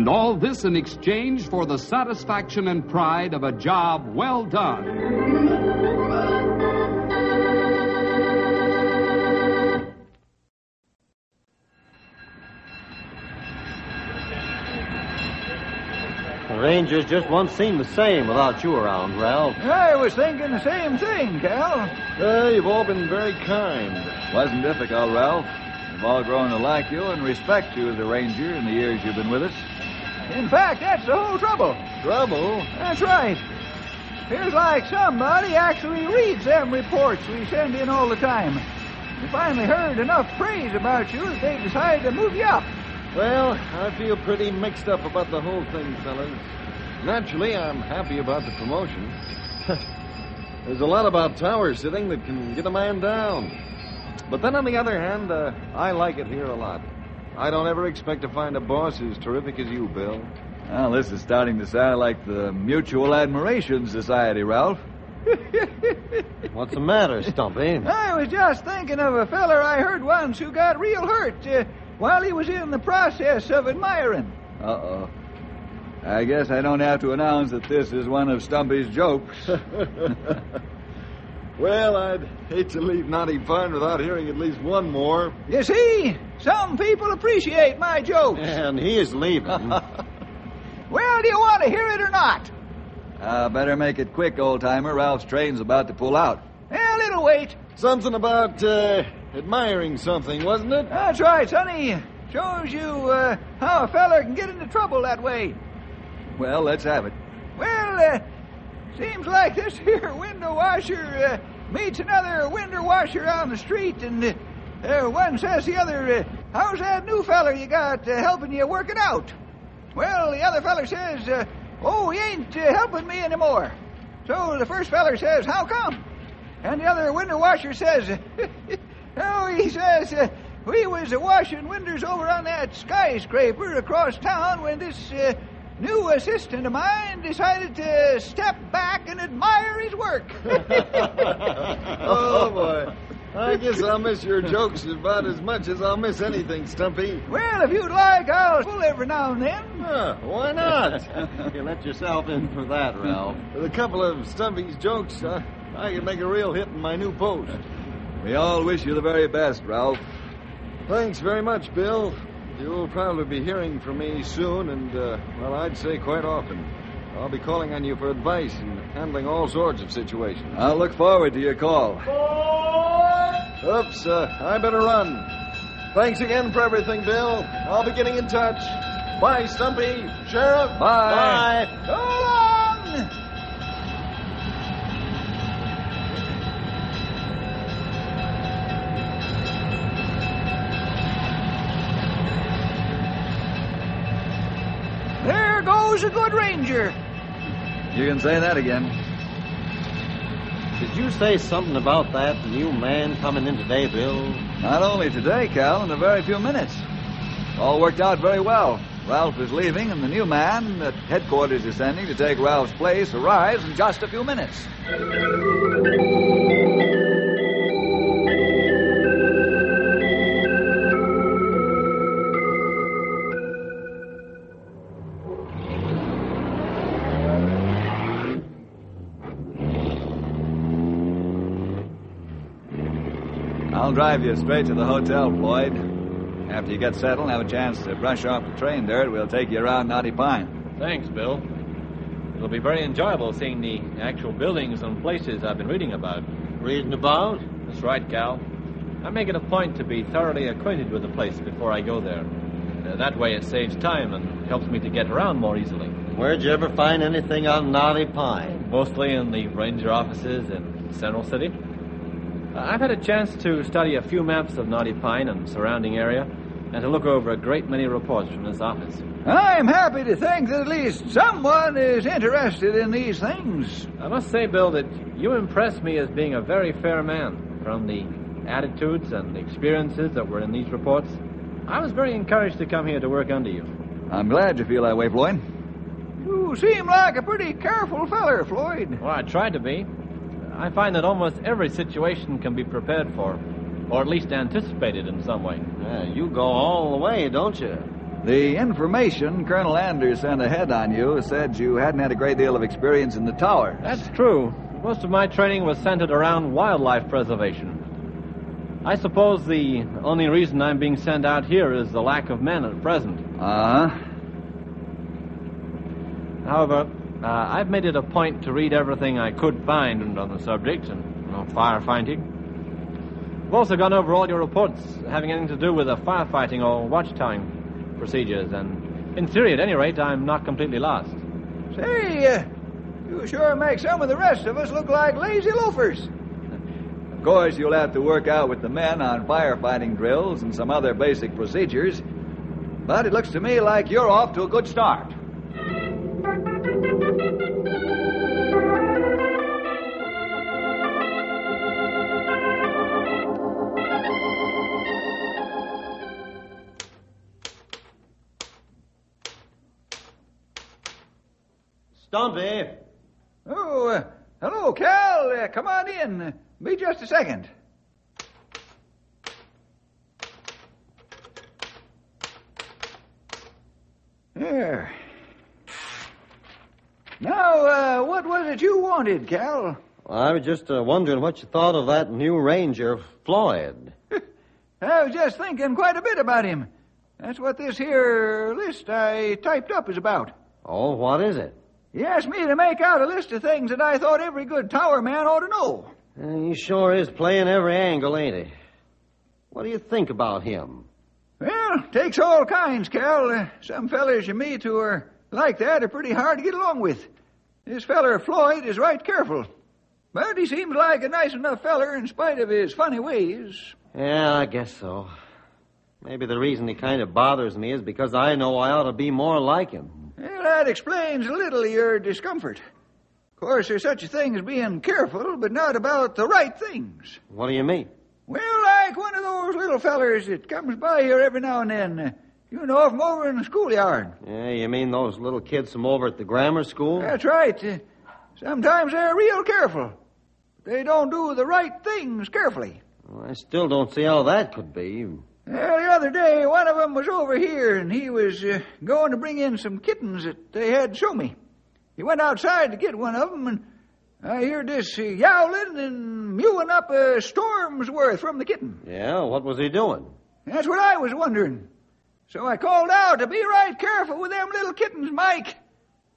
And all this in exchange for the satisfaction and pride of a job well done. The Rangers just won't seem the same without you around, Ralph. I was thinking the same thing, Cal. Uh, you've all been very kind. Wasn't difficult, Ralph. We've all grown to like you and respect you as a ranger in the years you've been with us. In fact, that's the whole trouble. Trouble? That's right. Feels like somebody actually reads them reports we send in all the time. We finally heard enough praise about you that they decided to move you up. Well, I feel pretty mixed up about the whole thing, fellas. Naturally, I'm happy about the promotion. There's a lot about tower sitting that can get a man down. But then on the other hand, uh, I like it here a lot. I don't ever expect to find a boss as terrific as you, Bill. Well, this is starting to sound like the Mutual Admiration Society, Ralph. What's the matter, Stumpy? I was just thinking of a feller I heard once who got real hurt uh, while he was in the process of admiring. Uh oh. I guess I don't have to announce that this is one of Stumpy's jokes. Well, I'd hate to leave Knotty Pine without hearing at least one more. You see, some people appreciate my jokes. And he is leaving. Well, do you want to hear it or not? uh, better make it quick, old timer. Ralph's train's about to pull out. Well, it'll wait. Something about uh, admiring something, wasn't it? That's right, Sonny. Shows you uh, how a feller can get into trouble that way. Well, let's have it. Well, uh, seems like this here window washer uh, meets another window washer on the street, and uh, uh, one says the other, uh, "How's that new feller you got uh, helping you working out?" Well, the other feller says, "Oh, he ain't helping me anymore." So the first feller says, "How come?" And the other window washer says, "Oh, he says." We was washing windows over on that skyscraper across town when this new assistant of mine decided to step back and admire his work. oh, boy. I guess I'll miss your jokes about as much as I'll miss anything, Stumpy. well, if you'd like, I'll pull every now and then. Huh, why not? you let yourself in for that, Ralph. With a couple of Stumpy's jokes, uh, I could make a real hit in my new post. We all wish you the very best, Ralph. Thanks very much, Bill. You'll probably be hearing from me soon, and, uh, well, I'd say quite often. I'll be calling on you for advice and handling all sorts of situations. I'll look forward to your call. Oops, uh, I better run. Thanks again for everything, Bill. I'll be getting in touch. Bye, Stumpy. Sheriff. Bye. Bye. So long! There goes a good ranger. You can say that again. Did you say something about that new man coming in today, Bill? Not only today, Cal, in a very few minutes. All worked out very well. Ralph is leaving, and the new man at headquarters is sending to take Ralph's place arrives in just a few minutes. Drive you straight to the hotel, Floyd. After you get settled and have a chance to brush off the train dirt, we'll take you around Knotty Pine. Thanks, Bill. It'll be very enjoyable seeing the actual buildings and places I've been reading about. Reading about? That's right, Cal. I make it a point to be thoroughly acquainted with the place before I go there. Uh, that way it saves time and helps me to get around more easily. Where'd you ever find anything on Knotty Pine? Mostly in the ranger offices in Central City. I've had a chance to study a few maps of Knotty Pine and surrounding area, and to look over a great many reports from this office. I'm happy to think that at least someone is interested in these things. I must say, Bill, that you impress me as being a very fair man. From the attitudes and experiences that were in these reports, I was very encouraged to come here to work under you. I'm glad you feel that way, Floyd. You seem like a pretty careful feller, Floyd. Well, I tried to be. I find that almost every situation can be prepared for, or at least anticipated in some way. Yeah, you go all the way, don't you? The information Colonel Anders sent ahead on you said you hadn't had a great deal of experience in the tower. That's true. Most of my training was centered around wildlife preservation. I suppose the only reason I'm being sent out here is the lack of men at present. Uh huh. However, uh, I've made it a point to read everything I could find on the subject and you know, firefighting. I've also gone over all your reports having anything to do with the firefighting or watchtowing procedures, and in theory, at any rate, I'm not completely lost. Say, uh, you sure make some of the rest of us look like lazy loafers. Of course, you'll have to work out with the men on firefighting drills and some other basic procedures. But it looks to me like you're off to a good start. Stumpy. Oh, uh, hello, Cal. Uh, come on in. Be just a second. There. Now, uh, what was it you wanted, Cal? I was just uh, wondering what you thought of that new ranger, Floyd. I was just thinking quite a bit about him. That's what this here list I typed up is about. Oh, what is it? He asked me to make out a list of things that I thought every good tower man ought to know. Uh, he sure is playing every angle, ain't he? What do you think about him? Well, takes all kinds, Cal. Uh, some fellers you meet who are like that are pretty hard to get along with. This feller Floyd is right careful. But he seems like a nice enough feller in spite of his funny ways. Yeah, I guess so. Maybe the reason he kind of bothers me is because I know I ought to be more like him. Well, that explains a little of your discomfort. Of course, there's such a thing as being careful, but not about the right things. What do you mean? Well, like one of those little fellers that comes by here every now and then. You know, from over in the schoolyard. Yeah, you mean those little kids from over at the grammar school? That's right. Uh, sometimes they're real careful. They don't do the right things carefully. Well, I still don't see how that could be. Well, the other day, one of them was over here, and he was uh, going to bring in some kittens that they had to show me. He went outside to get one of them, and I heard this uh, yowling and mewing up a storm's worth from the kitten. Yeah, what was he doing? That's what I was wondering. So I called out to be right careful with them little kittens, Mike.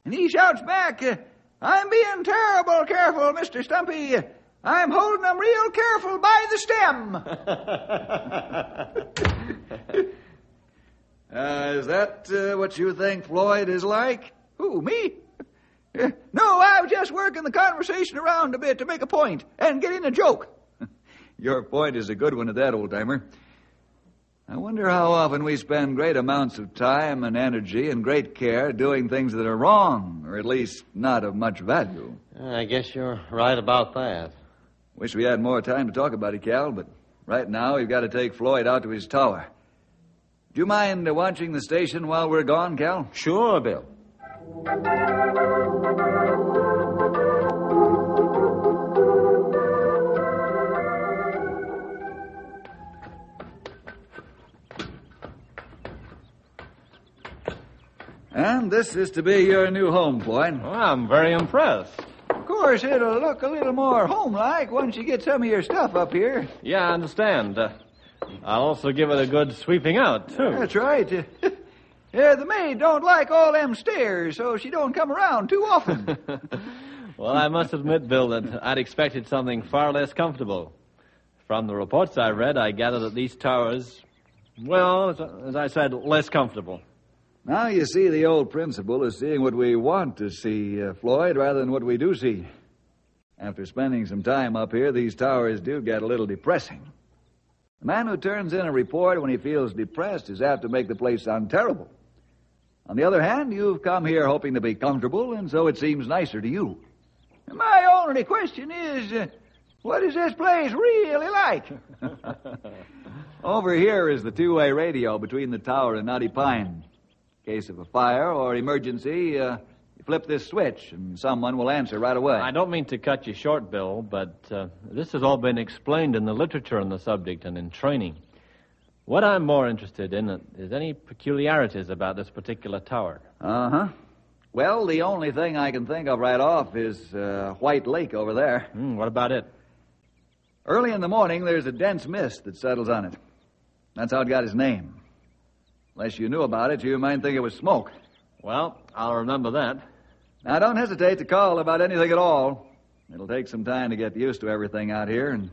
And he shouts back, uh, I'm being terrible careful, Mr. Stumpy. I'm holding them real careful by the stem. Uh, is that uh, what you think Floyd is like? Who, me? Uh, no, I was just working the conversation around a bit to make a point and get in a joke. Your point is a good one at that, old timer. I wonder how often we spend great amounts of time and energy and great care doing things that are wrong, or at least not of much value. I guess you're right about that. Wish we had more time to talk about it, Cal, but right now we've got to take Floyd out to his tower. Do you mind uh, watching the station while we're gone, Cal? Sure, Bill. And this is to be your new home, Floyd. Well, I'm very impressed. Of course, it'll look a little more homelike once you get some of your stuff up here. Yeah, I understand. Uh, I'll also give it a good sweeping out, too. That's right. yeah, the maid don't like all them stairs, so she don't come around too often. well, I must admit, Bill, that I'd expected something far less comfortable. From the reports I read, I gather that these towers, well, as, as I said, less comfortable. Now you see the old principle is seeing what we want to see, uh, Floyd, rather than what we do see. After spending some time up here, these towers do get a little depressing. The man who turns in a report when he feels depressed is apt to make the place sound terrible. On the other hand, you've come here hoping to be comfortable, and so it seems nicer to you. My only question is, uh, what is this place really like? Over here is the two-way radio between the tower and Knotty Pine. Case of a fire or emergency, uh, you flip this switch and someone will answer right away. I don't mean to cut you short, Bill, but uh, this has all been explained in the literature on the subject and in training. What I'm more interested in is any peculiarities about this particular tower. Uh huh. Well, the only thing I can think of right off is uh, White Lake over there. Mm, what about it? Early in the morning, there's a dense mist that settles on it. That's how it got its name. Unless you knew about it, you might think it was smoke. Well, I'll remember that. Now, don't hesitate to call about anything at all. It'll take some time to get used to everything out here, and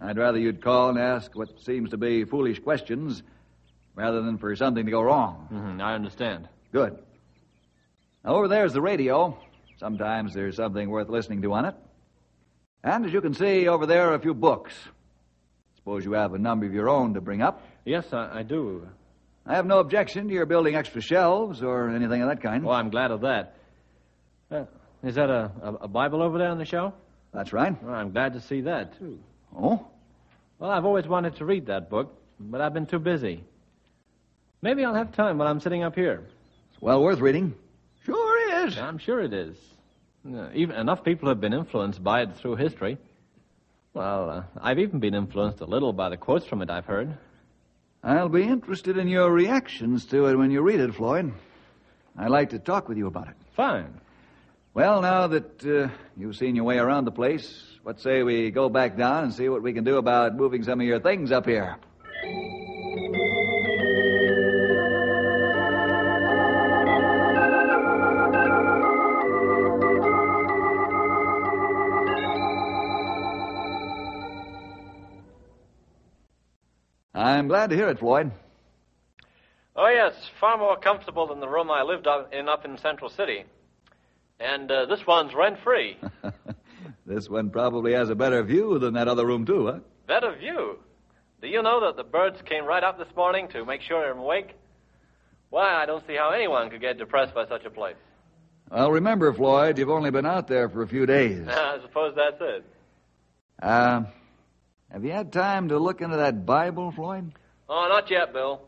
I'd rather you'd call and ask what seems to be foolish questions rather than for something to go wrong. Mm-hmm, I understand. Good. Now, over there's the radio. Sometimes there's something worth listening to on it. And as you can see, over there are a few books. Suppose you have a number of your own to bring up. Yes, I, I do. I have no objection to your building extra shelves or anything of that kind. Well, I'm glad of that. Uh, is that a, a, a, Bible over there on the shelf? That's right. Well, I'm glad to see that, too. Oh? Well, I've always wanted to read that book, but I've been too busy. Maybe I'll have time while I'm sitting up here. It's well worth reading. Sure is. I'm sure it is. Uh, even enough people have been influenced by it through history. Well, uh, I've even been influenced a little by the quotes from it I've heard. I'll be interested in your reactions to it when you read it, Floyd. I'd like to talk with you about it. Fine. Well, now that uh, you've seen your way around the place, what say we go back down and see what we can do about moving some of your things up here? I'm glad to hear it, Floyd. Oh, yes, far more comfortable than the room I lived in up in Central City. And uh, this one's rent free. this one probably has a better view than that other room, too, huh? Better view? Do you know that the birds came right up this morning to make sure I'm awake? Why, I don't see how anyone could get depressed by such a place. Well, remember, Floyd, you've only been out there for a few days. I suppose that's it. Uh, have you had time to look into that Bible, Floyd? Oh, not yet, Bill.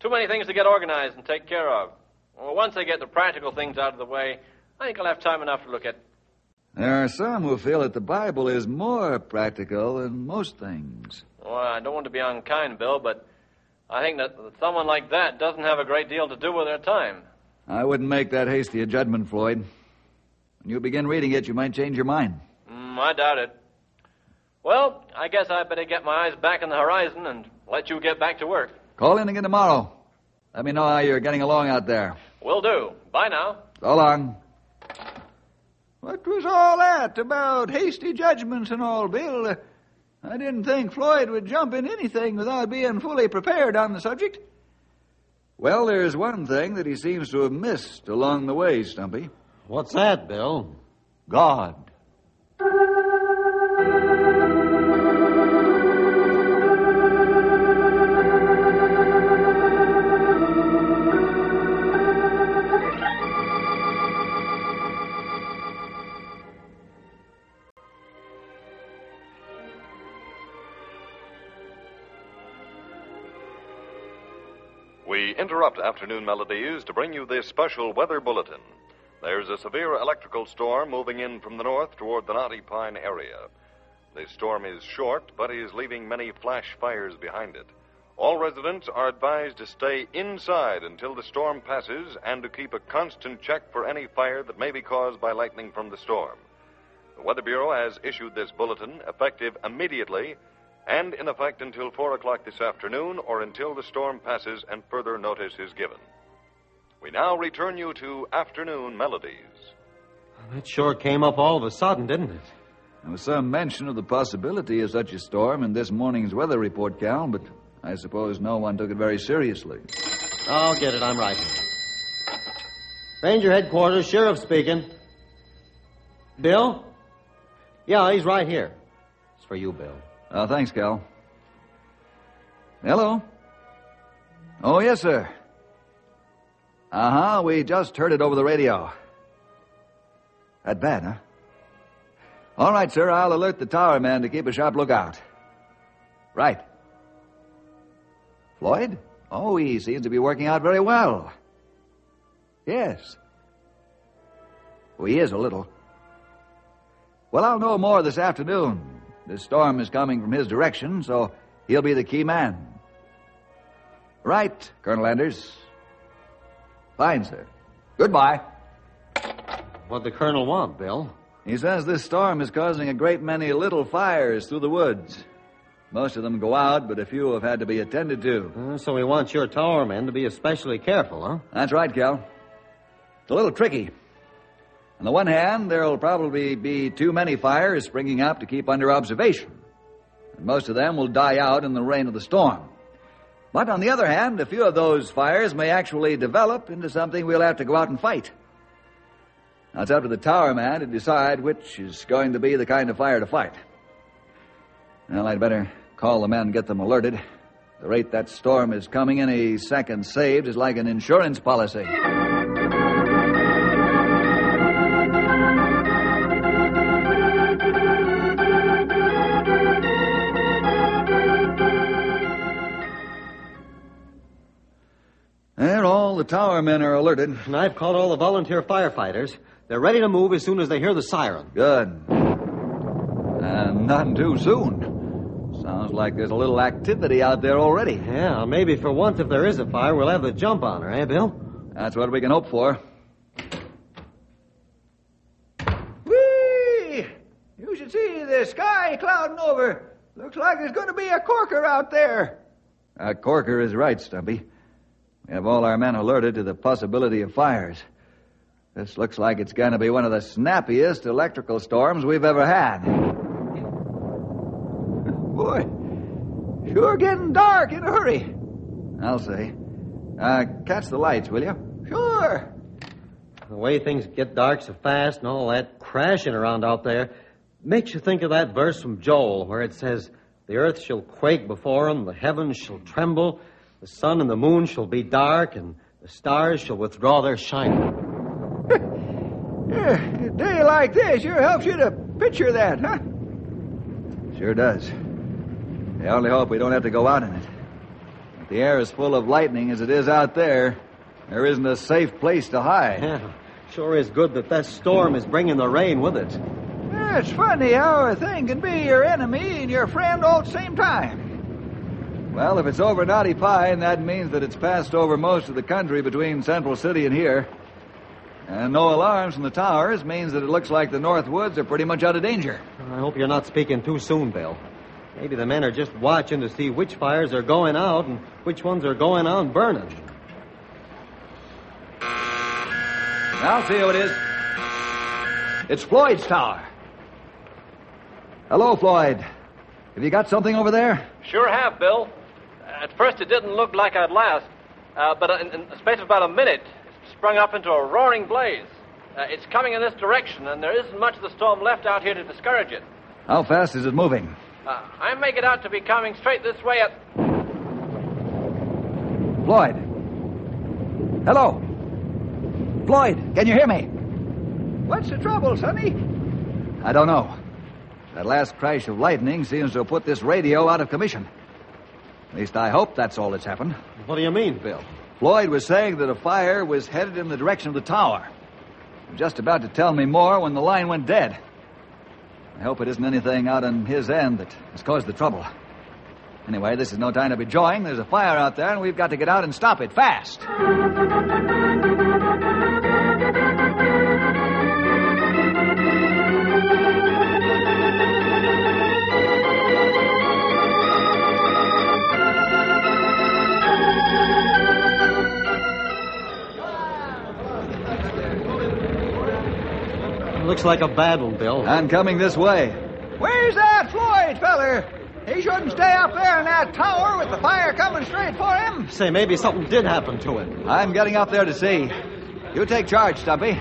Too many things to get organized and take care of. Well, once I get the practical things out of the way, I think I'll have time enough to look at. There are some who feel that the Bible is more practical than most things. Well, I don't want to be unkind, Bill, but I think that someone like that doesn't have a great deal to do with their time. I wouldn't make that hasty a judgment, Floyd. When you begin reading it, you might change your mind. Mm, I doubt it. Well, I guess I'd better get my eyes back on the horizon and let you get back to work. Call in again tomorrow. Let me know how you're getting along out there. Will do. Bye now. So long. What was all that about hasty judgments and all, Bill? I didn't think Floyd would jump in anything without being fully prepared on the subject. Well, there's one thing that he seems to have missed along the way, Stumpy. What's that, Bill? God. Interrupt afternoon melodies to bring you this special weather bulletin. There's a severe electrical storm moving in from the north toward the Knotty Pine area. The storm is short, but is leaving many flash fires behind it. All residents are advised to stay inside until the storm passes and to keep a constant check for any fire that may be caused by lightning from the storm. The Weather Bureau has issued this bulletin effective immediately and in effect until 4 o'clock this afternoon or until the storm passes and further notice is given. We now return you to Afternoon Melodies. That sure came up all of a sudden, didn't it? There was some mention of the possibility of such a storm in this morning's weather report, Cal, but I suppose no one took it very seriously. I'll get it. I'm right. Ranger headquarters, sheriff speaking. Bill? Yeah, he's right here. It's for you, Bill. Oh, thanks, Cal. Hello? Oh, yes, sir. Uh huh. We just heard it over the radio. That bad, huh? All right, sir. I'll alert the tower man to keep a sharp lookout. Right. Floyd? Oh, he seems to be working out very well. Yes. Oh, he is a little. Well, I'll know more this afternoon. This storm is coming from his direction, so he'll be the key man. Right, Colonel Anders. Fine, sir. Goodbye. What'd the colonel want, Bill? He says this storm is causing a great many little fires through the woods. Most of them go out, but a few have had to be attended to. Uh, so he wants your tower men to be especially careful, huh? That's right, Cal. It's a little tricky. On the one hand, there'll probably be too many fires springing up to keep under observation. And most of them will die out in the rain of the storm. But on the other hand, a few of those fires may actually develop into something we'll have to go out and fight. Now, it's up to the tower man to decide which is going to be the kind of fire to fight. Well, I'd better call the men and get them alerted. The rate that storm is coming, any second saved is like an insurance policy. Tower men are alerted. And I've called all the volunteer firefighters. They're ready to move as soon as they hear the siren. Good. And none too soon. Sounds like there's a little activity out there already. Yeah, maybe for once, if there is a fire, we'll have the jump on her, eh, Bill? That's what we can hope for. Whee! You should see the sky clouding over. Looks like there's going to be a corker out there. A Corker is right, Stumpy. We have all our men alerted to the possibility of fires. This looks like it's going to be one of the snappiest electrical storms we've ever had. Boy, sure getting dark in a hurry. I'll say. Uh, catch the lights, will you? Sure. The way things get dark so fast and all that crashing around out there makes you think of that verse from Joel where it says, The earth shall quake before him, the heavens shall tremble, the sun and the moon shall be dark, and the stars shall withdraw their shining. Yeah, a day like this sure helps you to picture that, huh? Sure does. I only hope we don't have to go out in it. If the air is full of lightning as it is out there, there isn't a safe place to hide. Yeah, sure is good that that storm is bringing the rain with it. Yeah, it's funny how a thing can be your enemy and your friend all at the same time. Well, if it's over Knotty Pine, that means that it's passed over most of the country between Central City and here. And no alarms from the towers means that it looks like the North Woods are pretty much out of danger. I hope you're not speaking too soon, Bill. Maybe the men are just watching to see which fires are going out and which ones are going on burning. I'll see who it is. It's Floyd's tower. Hello, Floyd. Have you got something over there? Sure have, Bill. At first, it didn't look like I'd last, uh, but in, in the space of about a minute, it sprung up into a roaring blaze. Uh, it's coming in this direction, and there isn't much of the storm left out here to discourage it. How fast is it moving? Uh, I make it out to be coming straight this way at. Floyd. Hello. Floyd, can you hear me? What's the trouble, Sonny? I don't know. That last crash of lightning seems to have put this radio out of commission. At least I hope that's all that's happened. What do you mean, Bill? Floyd was saying that a fire was headed in the direction of the tower. He was just about to tell me more when the line went dead. I hope it isn't anything out on his end that has caused the trouble. Anyway, this is no time to be jawing. There's a fire out there, and we've got to get out and stop it fast. Looks like a battle, Bill. I'm coming this way. Where's that Floyd feller? He shouldn't stay up there in that tower with the fire coming straight for him. Say, maybe something did happen to him. I'm getting up there to see. You take charge, Stumpy.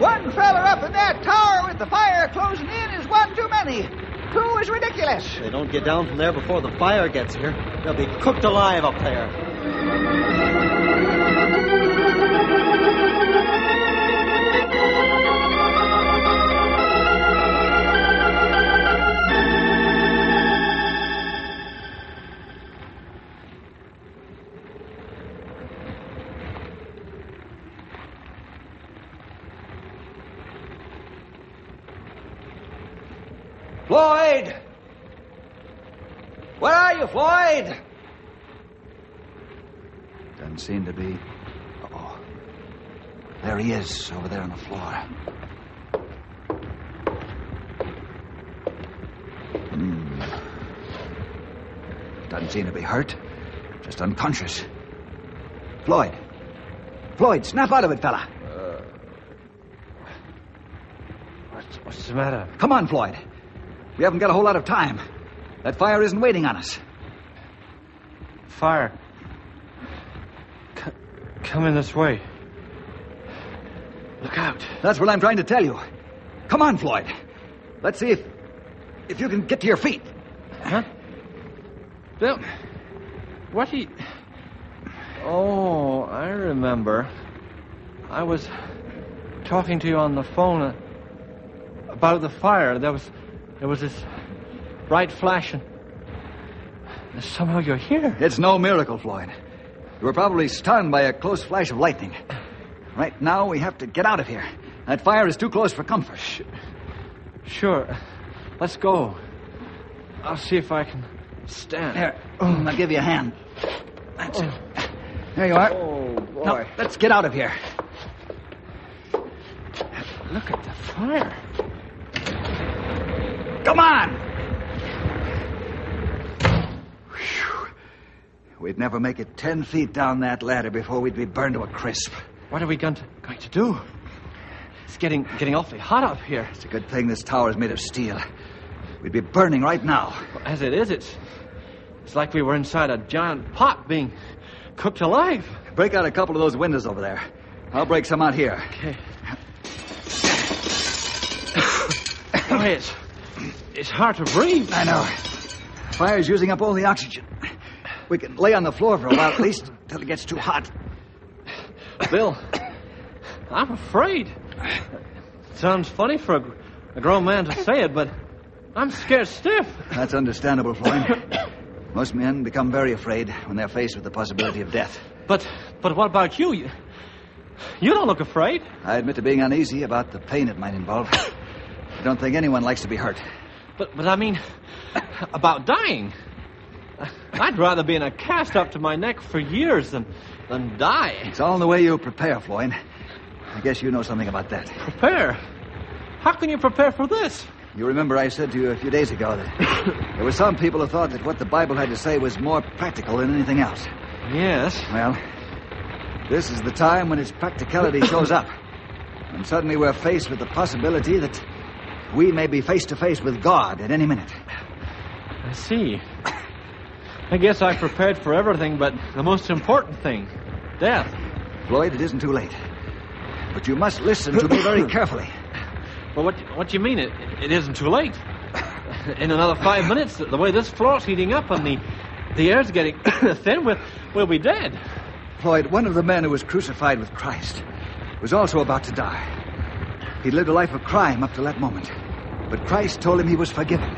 One feller up in that tower with the fire closing in is one too many. Two is ridiculous. They don't get down from there before the fire gets here. They'll be cooked alive up there. Doesn't seem to be. Oh, there he is, over there on the floor. Hmm. Doesn't seem to be hurt, just unconscious. Floyd! Floyd, snap out of it, fella. What's, what's the matter? Come on, Floyd. We haven't got a whole lot of time. That fire isn't waiting on us. Fire. C- coming this way. Look out. That's what I'm trying to tell you. Come on, Floyd. Let's see if if you can get to your feet. Huh? Bill, what he. Oh, I remember. I was talking to you on the phone uh, about the fire. There was, there was this bright flash, and somehow you're here. It's no miracle, Floyd. You were probably stunned by a close flash of lightning. Right now, we have to get out of here. That fire is too close for comfort. Sure. Let's go. I'll see if I can stand. Here, I'll give you a hand. That's it. Oh. There you are. Oh, boy. Now, let's get out of here. Look at the fire. Come on! We'd never make it ten feet down that ladder before we'd be burned to a crisp. What are we going to, going to do? It's getting getting awfully hot up here. It's a good thing this tower is made of steel. We'd be burning right now. As it is, it's it's like we were inside a giant pot being cooked alive. Break out a couple of those windows over there. I'll break some out here. Okay. Boy, it's it's hard to breathe. I know. Fire's using up all the oxygen. We can lay on the floor for a while at least till it gets too hot. Bill, I'm afraid. Sounds funny for a, a grown man to say it, but I'm scared stiff. That's understandable, Floyd. Most men become very afraid when they're faced with the possibility of death. But but what about you? You, you don't look afraid. I admit to being uneasy about the pain it might involve. I don't think anyone likes to be hurt. But but I mean, about dying. I'd rather be in a cast up to my neck for years than than die. It's all in the way you prepare, Floyd. I guess you know something about that. Prepare. How can you prepare for this? You remember I said to you a few days ago that there were some people who thought that what the Bible had to say was more practical than anything else. Yes. Well, this is the time when its practicality shows up. And suddenly we're faced with the possibility that we may be face to face with God at any minute. I see. I guess I prepared for everything but the most important thing death. Floyd, it isn't too late. But you must listen to me very carefully. Well, what, what do you mean? It, it isn't too late. In another five minutes, the way this floor's heating up and the, the air's getting thin, we'll, we'll be dead. Floyd, one of the men who was crucified with Christ was also about to die. He'd lived a life of crime up to that moment. But Christ told him he was forgiven.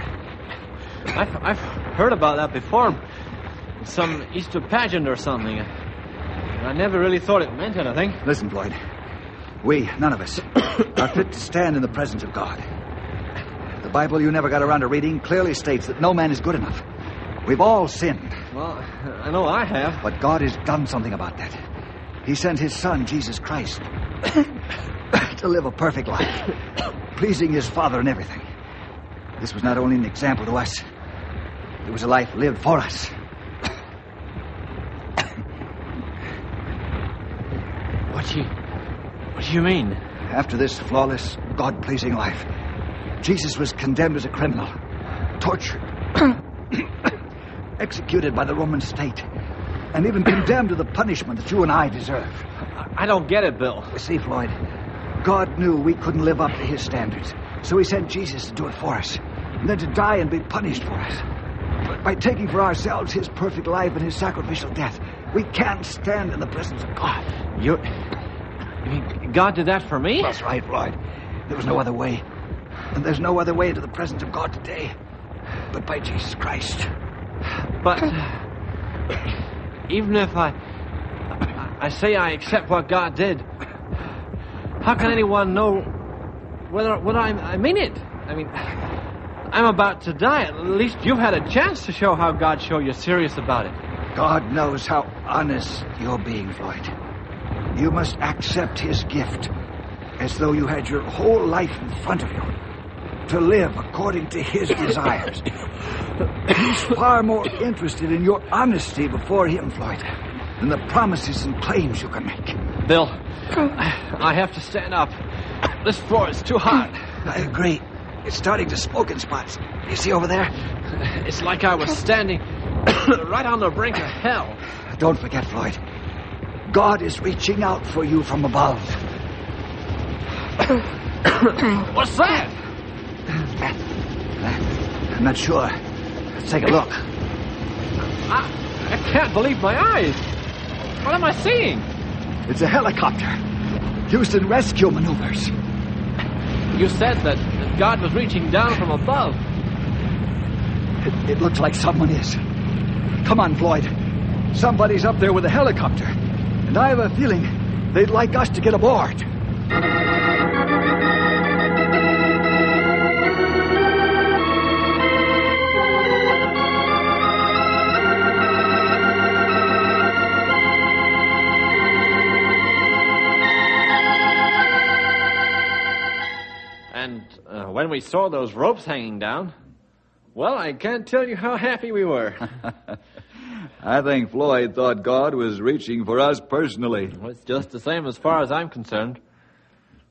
I've, I've heard about that before. Some Easter pageant or something. I never really thought it meant anything. Listen, Floyd. We, none of us, are fit to stand in the presence of God. The Bible you never got around to reading clearly states that no man is good enough. We've all sinned, Well, I know I have. but God has done something about that. He sent his Son, Jesus Christ, to live a perfect life, pleasing his Father in everything. This was not only an example to us, it was a life lived for us. What do you, what do you mean? after this flawless, God pleasing life, Jesus was condemned as a criminal, tortured, executed by the Roman state, and even condemned to the punishment that you and I deserve. I don't get it, Bill. You see, Floyd, God knew we couldn't live up to his standards, so he sent Jesus to do it for us, and then to die and be punished for us. By taking for ourselves his perfect life and his sacrificial death, we can't stand in the presence of God. You. You mean God did that for me? That's right, Floyd. There was no other way. And there's no other way into the presence of God today but by Jesus Christ. But uh, even if I I say I accept what God did, how can anyone know whether whether I, I mean it? I mean, I'm about to die. At least you've had a chance to show how God showed you're serious about it. God knows how honest you're being, Floyd. You must accept his gift as though you had your whole life in front of you to live according to his desires. He's far more interested in your honesty before him, Floyd, than the promises and claims you can make. Bill, I have to stand up. This floor is too hot. I agree. It's starting to smoke in spots. You see over there? It's like I was standing right on the brink of hell. Don't forget, Floyd. God is reaching out for you from above. What's that? I'm not sure. Let's take a look. I, I can't believe my eyes. What am I seeing? It's a helicopter used in rescue maneuvers. You said that, that God was reaching down from above. It, it looks like someone is. Come on, Floyd. Somebody's up there with a helicopter. And I have a feeling they'd like us to get aboard. And uh, when we saw those ropes hanging down, well, I can't tell you how happy we were. I think Floyd thought God was reaching for us personally. Well, it's just the same as far as I'm concerned.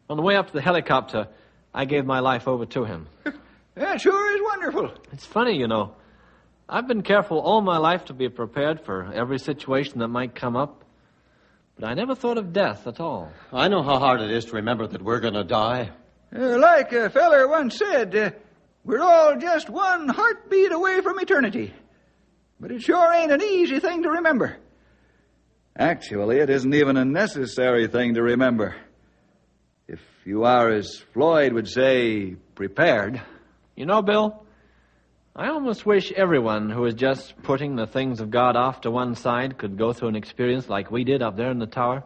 On the way up to the helicopter, I gave my life over to him. That sure is wonderful. It's funny, you know. I've been careful all my life to be prepared for every situation that might come up, but I never thought of death at all. I know how hard it is to remember that we're going to die. Uh, like a feller once said, uh, we're all just one heartbeat away from eternity. But it sure ain't an easy thing to remember. Actually, it isn't even a necessary thing to remember. If you are, as Floyd would say, prepared. You know, Bill, I almost wish everyone who is just putting the things of God off to one side could go through an experience like we did up there in the tower.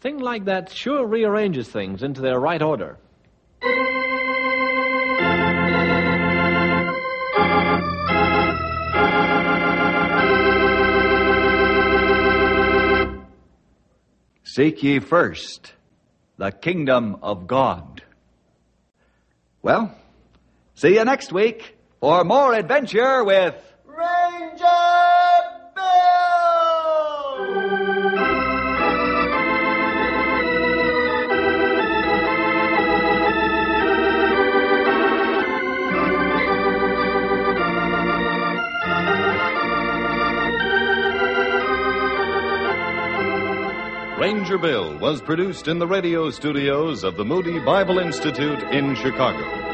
Thing like that sure rearranges things into their right order. Seek ye first the kingdom of God. Well, see you next week for more adventure with Ranger Bill was produced in the radio studios of the Moody Bible Institute in Chicago.